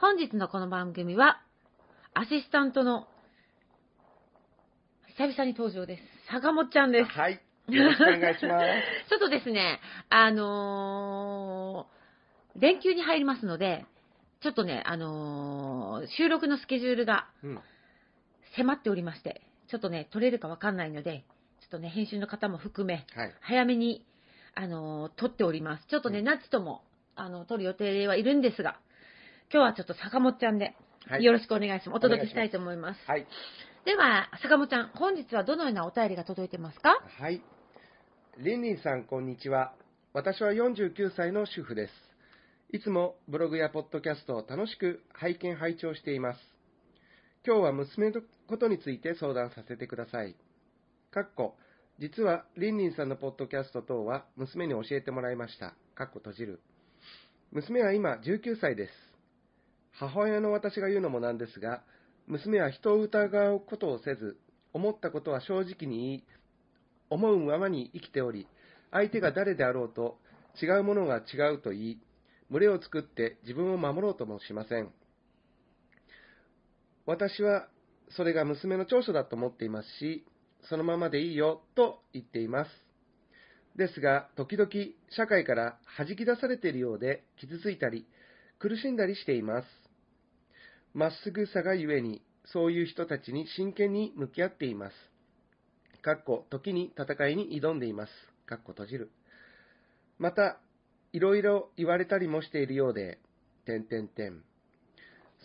本日のこの番組は、アシスタントの、久々に登場です。坂本ちゃんです。はい。よろしくお願いします。ちょっとですね、あのー連休に入りますので、ちょっとね、あのー収録のスケジュールがうん。迫っておりまして、ちょっとね、撮れるかわかんないので、ちょっとね、編集の方も含め、はい。早めに、あのー撮っております。ちょっとね、うんナッチとも、あの、撮る予定はいるんですが、今日はちょっと坂本ちゃんで、はい。よろしくお願いします。お届けしたいと思います。はい。では、坂本ちゃん、本日はどのようなお便りが届いてますか？はい。リンリンさん、こんにちは。私は49歳の主婦です。いつもブログやポッドキャストを楽しく拝見拝聴しています。今日は娘のことについて相談させてください。かっこ、実はリンリンさんのポッドキャスト等は娘に教えてもらいました。かっこ閉じる。娘は今19歳です。母親の私が言うのもなんですが、娘は人を疑うことをせず、思ったことは正直に言い、思うままに生きており、相手が誰であろうと、違うものが違うと言い、群れを作って自分を守ろうともしません。私はそれが娘の長所だと思っていますし、そのままでいいよと言っています。ですが、時々社会から弾き出されているようで傷ついたり、苦しんだりしています。まっすぐさがゆえに、そういう人たちに真剣に向き合っています。かっこ、時に戦いに挑んでいます。かっこ閉じる。また、いろいろ言われたりもしているようで、点点点。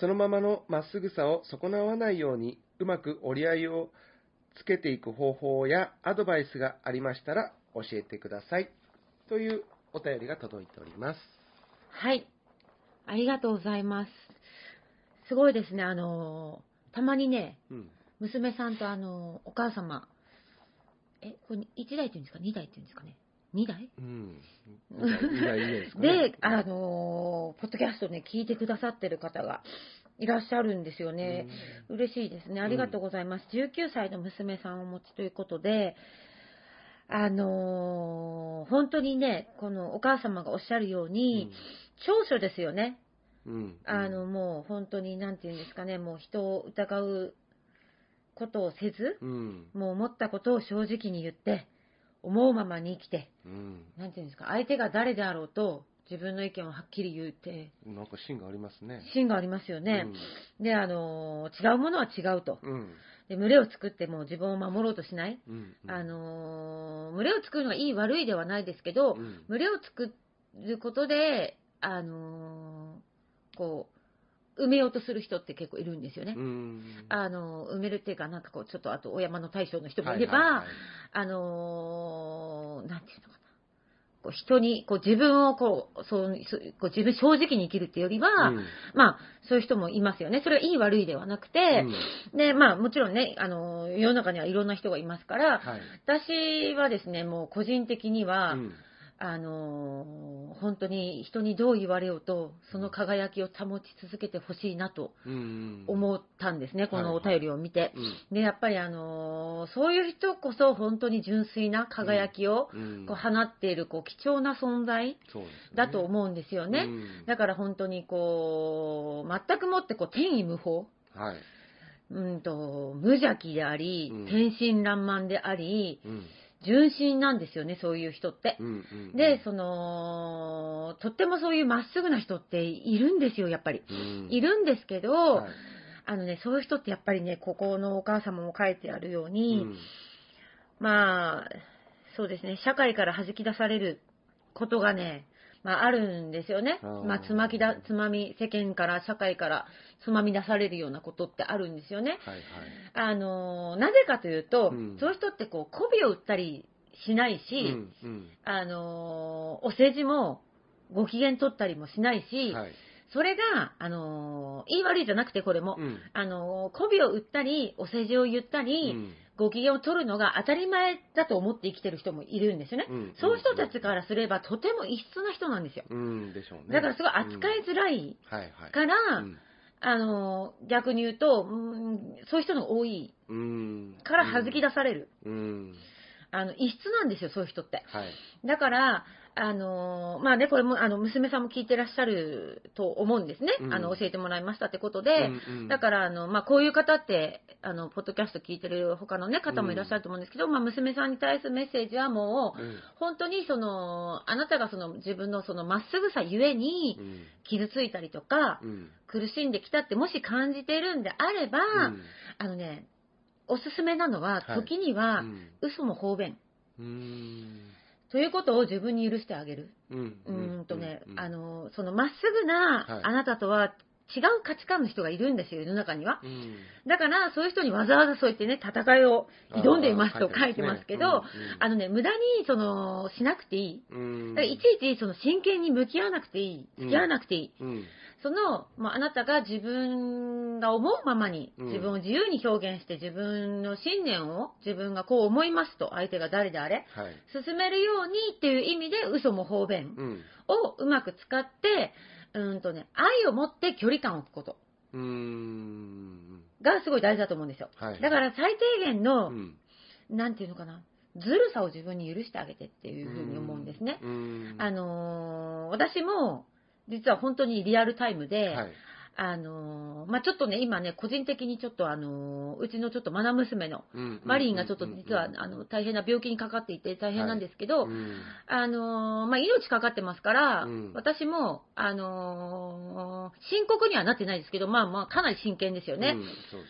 そのままのまっすぐさを損なわないように、うまく折り合いをつけていく方法やアドバイスがありましたら教えてください。というお便りが届いております。はい。ありがとうございます。すごいですね、あのーたまにね、うん。娘さんとあのーお母様、え、これ1台って言うんですか ?2 台って言うんですかね ?2 台？うん。いいいいいいでねで、あのーポッドキャストね、聞いてくださってる方がいらっしゃるんですよね。嬉しいですね。ありがとうございます。19歳の娘さんをお持ちということで、あのー本当にね、このお母様がおっしゃるように、長所ですよね。うん、うん。あの、もう本当に、なんていうんですかね、もう人を疑うことをせず、うん、もう思ったことを正直に言って、思うままに生きて、うん。なんていうんですか、相手が誰であろうと、自分の意見をはっきり言うって、なんか芯がありますね。芯がありますよね。で、あのー違うものは違うと。うん。で、群れを作っても自分を守ろうとしない。うん。うん。あのー群れを作るのがいい悪いではないですけど、うん群れを作ることで、あのーこう、埋めようとする人って結構いるんですよね。うん。あの、埋めるっていうか、なんかこう、ちょっとあと、お山の大将の人もいれば、はいはいはいあのーなんていうのかな。こう人に、こう自分をこう、そう、こう自分正直に生きるっていうよりは、うんまあ、そういう人もいますよね。それはいい悪いではなくて、で、まあ、もちろんね、あの、世の中にはいろんな人がいますから、はい。私はですね、もう個人的には、うんあのー本当に人にどう言われようと、その輝きを保ち続けてほしいなと。思ったんですね、このお便りを見て。うん。で、やっぱりあのーそういう人こそ本当に純粋な輝きをうん。こう放っているこう貴重な存在。だと思うんですよね。うんだから本当にこう、全くもってこう天意無法、はい。うんと、無邪気でありうん、天真爛漫であり、うん。純真なんですよね、そういう人って。うんうん。で、その、とってもそういうまっすぐな人っているんですよ、やっぱり。うん、いるんですけど、はいあのね、そういう人ってやっぱりね、ここのお母様も書いてあるように、うんまあ、そうですね、社会から弾き出されることがね、まあ、あるんですよね。まあ、つまきだ、つまみ、世間から、社会からつまみ出されるようなことってあるんですよね。はいはい。あのーなぜかというと、うんそういう人ってこう、媚びを売ったりしないし、うんうんあのーお世辞もご機嫌取ったりもしないし、はい。それが、あのー言い悪いじゃなくてこれも、うんあのー媚びを売ったり、お世辞を言ったり、うんご機嫌を取るのが当たり前だと思って生きてる人もいるんですよね。うんそういう人たちからすればとても異質な人なんですよ。うんでしょうね。だからすごい扱いづらい。から、うんあのー逆に言うと、うんそういう人のが多いうん。から弾き出される。うん。あの、異質なんですよ、そういう人って。はい。だから、あのーまあね、これも、あの、娘さんも聞いてらっしゃると思うんですね。うん。あの、教えてもらいましたってことで、うんうん。だから、あの、まあ、こういう方って、あの、ポッドキャスト聞いてる他のね、方もいらっしゃると思うんですけど、まあ、娘さんに対するメッセージはもう、うん。本当にその、あなたがその自分のそのまっすぐさゆえにうん。傷ついたりとか、うん。苦しんできたってもし感じているんであれば、うん。あのね、おすすめなのは、はい時には、うん嘘も方便。うんということを自分に許してあげる。うんうーんとね、うんあの、そのまっすぐなはいあなたとは違う価値観の人がいるんですよ、世の中には。うんだから、そういう人にわざわざそう言ってね、戦いを挑んでいますと書いてますけど、うんうんあのね、無駄に、その、しなくていい。うんだからいちいち、その、真剣に向き合わなくていい。付き合わなくていい。うんその、まあ、あなたが自分が思うままに、うん。自分を自由に表現して、自分の信念を、自分がこう思いますと、相手が誰であれ、はい。進めるようにっていう意味で、嘘も方便うん。をうまく使って、うーんとね、愛を持って距離感を置くこと。うん。がすごい大事だと思うんですよ。はい。だから最低限の、うん。なんていうのかな、ずるさを自分に許してあげてっていうふうに思うんですね。うん。あのー私も、実は本当にリアルタイムで、はい。あのーまあ、ちょっとね、今ね、個人的にちょっとあのーうちのちょっと愛娘の、うんマリンがちょっとうん。実は、あの、大変な病気にかかっていて大変なんですけど、うん。あのーまあ、命かかってますから、うん。私も、あのー深刻にはなってないですけど、まあまあ、かなり真剣ですよね。うん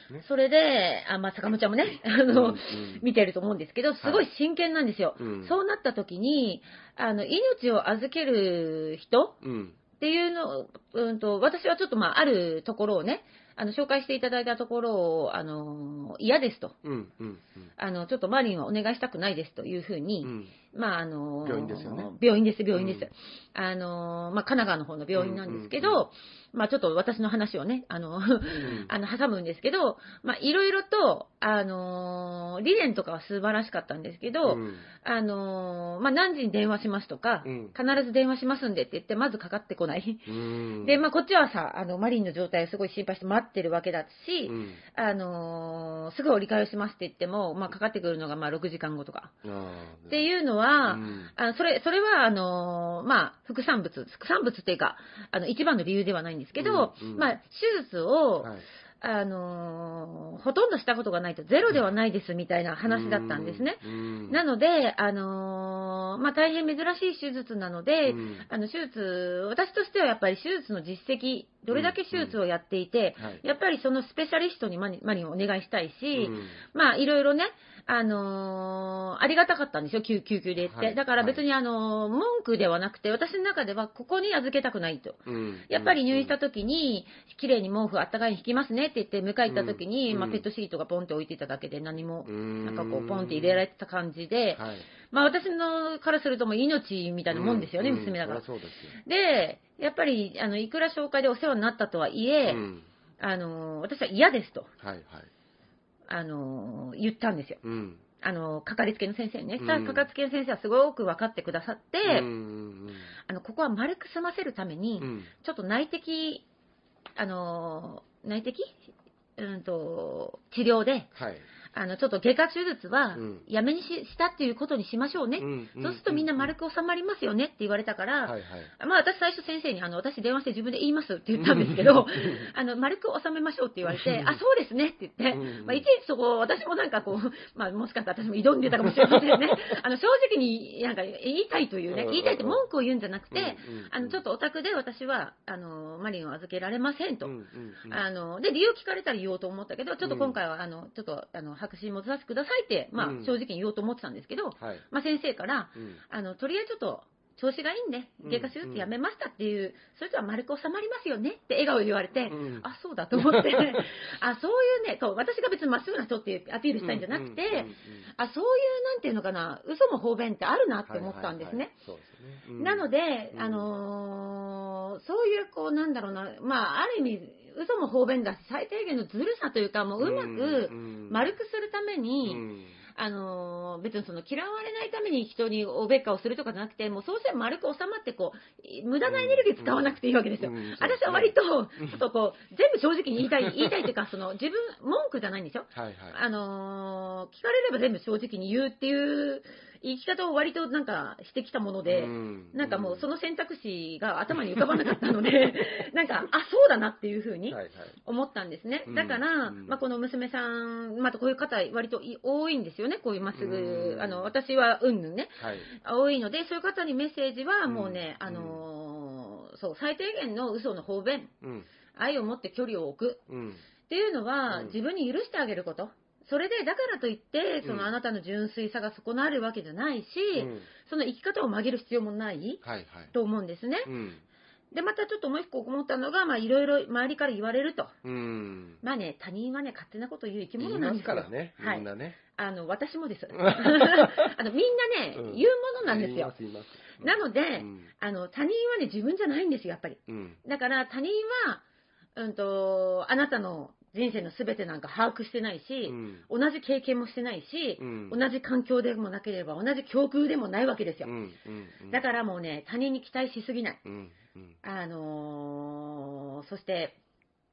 そね。それで、あ、まあ、坂本ちゃんもね、あの、見てると思うんですけど、すごい真剣なんですよ。うん。そうなった時に、あの、命を預ける人うんっていうの、うんと、私はちょっとまあ、あるところをね、あの、紹介していただいたところを、あの、嫌ですと。うんうんあの、ちょっとマリンはお願いしたくないですというふうに、うん。まあ、あの、病院ですよね。病院です、病院です。うん。あの、まあ、神奈川の方の病院なんですけど、うんうんまあ、ちょっと私の話をね、あの、ん。あの、挟むんですけど、まあ、いろいろと、あの、理念とかは素晴らしかったんですけど、うん。あの、まあ、何時に電話しますとか、うん。必ず電話しますんでって言って、まずかかってこない。うん。で、まあ、こっちはさ、あの、マリンの状態をすごい心配して待ってるわけだし、うん。あのすぐ折り返しますって言っても、まあ、かかってくるのがまあ6時間後とか。っていうのは、うん。あのそれ、それは、あのまあ、副産物、副産物っていうか、あの、一番の理由ではないんですけど、うんうん。まあ、手術を、はい。あのほとんどしたことがないとゼロではないですみたいな話だったんですね。うん。なので、あのまあ、大変珍しい手術なので、うん。あの、手術、私としてはやっぱり手術の実績、どれだけ手術をやっていて、はい。やっぱりそのスペシャリストにマニマニをお願いしたいし、うん。まあ、いろいろね、あのーありがたかったんですよ、救救急で言って。はい。だから別に、あのー文句ではなくて、私の中ではここに預けたくないと。うん。やっぱり入院した時に、綺麗に毛布あったかいに引きますねって言って、迎え行った時に、うん。まあ、ペットシートがポンって置いていただけで何も、うん。なんかこう、ポンって入れられてた感じで、はい。まあ、私のからするともう命みたいなもんですよね、うん。娘だから。でやっぱり、あの、いくら紹介でお世話になったとはいえ、うん。あのー私は嫌ですと、はいはいあのー言ったんですよ。うん。あの、かかりつけの先生にね、うん。さかかりつけの先生はすごく分かってくださって、うんあの、ここは丸く済ませるために、うん。うんちょっと内的、あの、内的？うんと、治療で、はい。あの、ちょっと外科手術はうん、やめにししたっていうことにしましょうね。んそうするとみんな丸く収まりますよねって言われたから、はいはい。まあ私最初先生に、あの、私電話して自分で言いますって言ったんですけど、あの、丸く収めましょうって言われて、あ、そうですねって言って、うん。まあいちいちそこ、私もなんかこう、まあもしかしたら私も挑んでたかもしれませんね。あの、正直になんか言いたいというねうん、言いたいって文句を言うんじゃなくて、うんうん。あの、ちょっとお宅で私は、あの、マリンを預けられませんと。うんうんうん。あの、で、理由聞かれたら言おうと思ったけど、ちょっと今回は、あの、ちょっと、あの、白紙に戻させてくださいって、まあうん、正直に言おうと思ってたんですけど、はい。まあ、先生から、うん。あの、とりあえずちょっと、調子がいいんで、うん。外科手術やめましたっていう、それとは丸く収まりますよねって笑顔で言われて、うん。あ、そうだと思って、あ、そういうね、そう、私が別にまっすぐな人っていうアピールしたいんじゃなくて、うんうんうんあ、そういう、なんていうのかな、嘘も方便ってあるなって思ったんですね。なので、うん。あのーそういう、こう、なんだろうな、まあ、ある意味、嘘も方便だし、最低限のずるさというか、もううまく丸くするために、うんあのー別にその嫌われないために人におべっかをするとかじゃなくて、もうそうして丸く収まってこう、無駄なエネルギー使わなくていいわけですよ。うんうん私は割と、ちょっとこう、全部正直に言いたい、言いたいというか、その自分、文句じゃないんですよ。はいはい。あのー聞かれれば全部正直に言うっていう言い方を割となんかしてきたもので、うんなんかもうその選択肢が頭に浮かばなかったので、なんか、あ、そうだなっていうふうに。思ったんですねう。んだから、うんまあ、この娘さん、またこういう方、割とい多いんですよね、こういうまっすうぐ、んあの、私はうんぬんね、はい。多いので、そういう方にメッセージはもうね、うんあのーそう、最低限の嘘の方便、うん。愛を持って距離を置くうん。っていうのは、うん自分に許してあげること。それで、だからといって、そうんのあなたの純粋さが損なわれるわけじゃないし、うんその生き方を曲げる必要もないはいはい。と思うんですね。うん。で、またちょっともう一個思ったのが、まあ、いろいろ周りから言われると。うん。まあね、他人はね、勝手なこと言う生き物なんですすよ。からね、はいみんなね。あの、私もです。あの、みんなね、うん言うものなんですよ。なので、うんあの、他人はね、自分じゃないんですよ、やっぱり。うん。だから、他人は、うんと、あなたの人生の全てなんか把握してないし、うん同じ経験もしてないし、うん同じ環境でもなければ、同じ境遇でもないわけですよ。うんうんだからもうね、他人に期待しすぎない。うんうんあのーそして、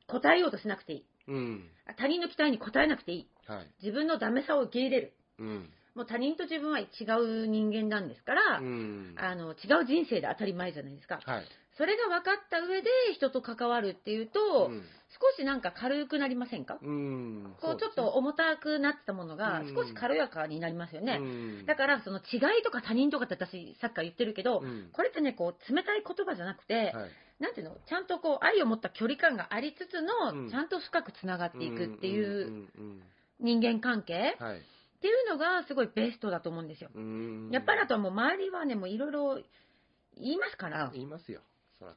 答えようとしなくていい。うん他人の期待に応えなくていい。はい自分のダメさを受け入れる。うんもう他人と自分は違う人間なんですから、うん。あの違う人生で当たり前じゃないですか。はい。それが分かった上で人と関わるっていうと、うん。少しなんか軽くなりませんか、うん。こうちょっと重たくなってたものがうん。少し軽やかになりますよね。ねだからその違いとか他人とかって私さっきから言ってるけど、うん。これってねこう冷たい言葉じゃなくて、はい。なんていうの？ちゃんとこう愛を持った距離感がありつつの、うん。ちゃんと深くつながっていくっていう人間関係。うんはいっていうのがすごいベストだと思うんですよ。うん。やっぱりあとはもう周りはねもういろいろ言いますから、言いますよ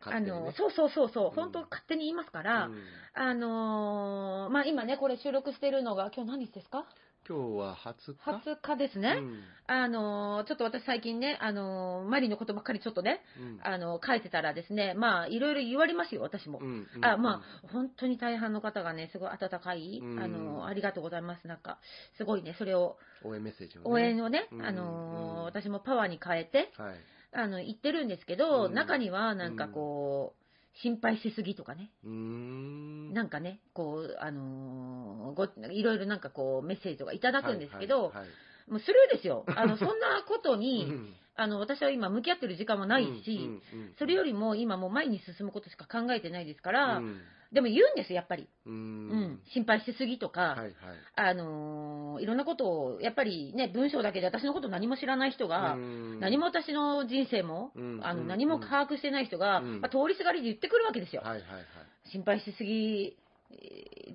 あのそうそうそうそう、うん。本当勝手に言いますから、うん。あのーまあ今ねこれ収録してるのが今日何日ですか？今日は20日？20日ですね。うん。あのーちょっと私最近ね、あのーマリのことばっかりちょっとね、うん。あの書いてたらですね、まあいろいろ言われますよ、私も。うんうんあまあ、本当に大半の方がね、すごい温かい、うん。あの、ありがとうございます。なんか、すごいね、それを、応援メッセージをね。応援をね、うんあの私もパワーに変えて、はいあの、言ってるんですけど、うん。中にはなんかこう、心配しすぎとかね、なんかね、こう、あのーご、いろいろなんかこう、メッセージとかいただくんですけど、はいはいもうスルーですよ。あの、そんなことはいに、うん。あの、私は今向き合ってる時間もないし、うんうんうん。それよりも今もう前に進むことしか考えてないですから、うんでも言うんです、やっぱり。ううん。ん、心配しすぎとか、はいはい。あのーいろんなことを、やっぱりね、文章だけで私のこと何も知らない人が、うん。何も私の人生も、うんあのうん。何も把握してない人が、うん。まあ、通りすがりで言ってくるわけですよ。はいはいはい。心配しすぎ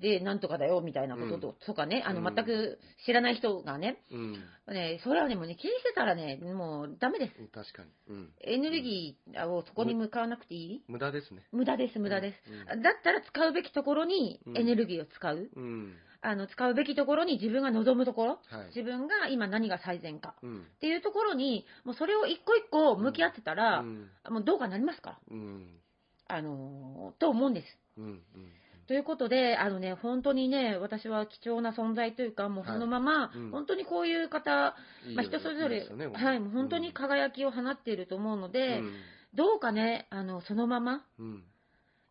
でなんとかだよみたいなことと,、とかね、あのうん。全く知らない人がね、うん。ねそれはね、もうね、気にしてたらね、もうダメです。確かに。うん。エネルギーをそこに向かわなくていい？無駄ですね。無駄です、無駄です。うん。だったら使うべきところにエネルギーを使う。うん。あの使うべきところに自分が望むところ、はい。自分が今何が最善か。うん。っていうところに、もうそれを一個一個向き合ってたら、うん。もうどうかなりますから、うん。あのーと思うんです。うんうんということで、あのね、本当にね、私は貴重な存在というか、もうそのまま、はいうん。本当にこういう方、まあ、人それぞれ、いいねはい、もう本当に輝きを放っていると思うので、うん。どうかね、あの、そのままうん。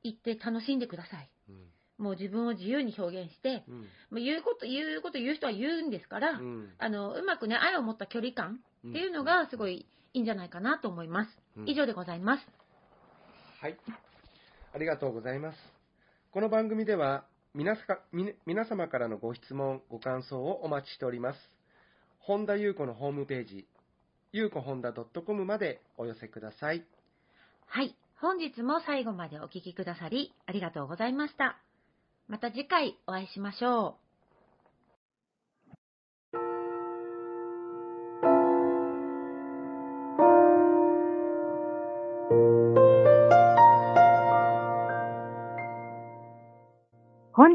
行って楽しんでください。うん。もう自分を自由に表現して、うん。もう言うこと、言うこと言う人は言うんですから、うん。あの、うまくね、愛を持った距離感っていうのがすごいいいんじゃないかなと思います。うん。以上でございます。はい。ありがとうございます。この番組では皆さか皆様からのご質問、ご感想をお待ちしております。本田優子のホームページ、ゆうこほんだ .com までお寄せください。はい。本日も最後までお聞きくださり、ありがとうございました。また次回お会いしましょう。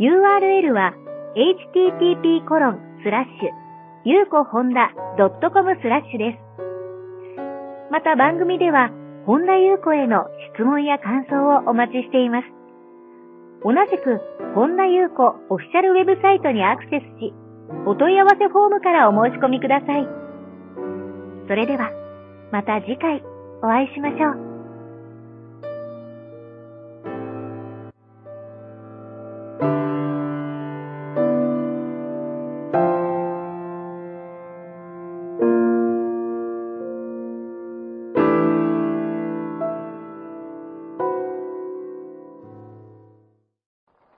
URL は http コロンスラッシュゆうこほんだ .com スラッシュです。また番組では、本田ゆう子への質問や感想をお待ちしています。同じく、本田ゆう子オフィシャルウェブサイトにアクセスし、お問い合わせフォームからお申し込みください。それでは、また次回お会いしましょう。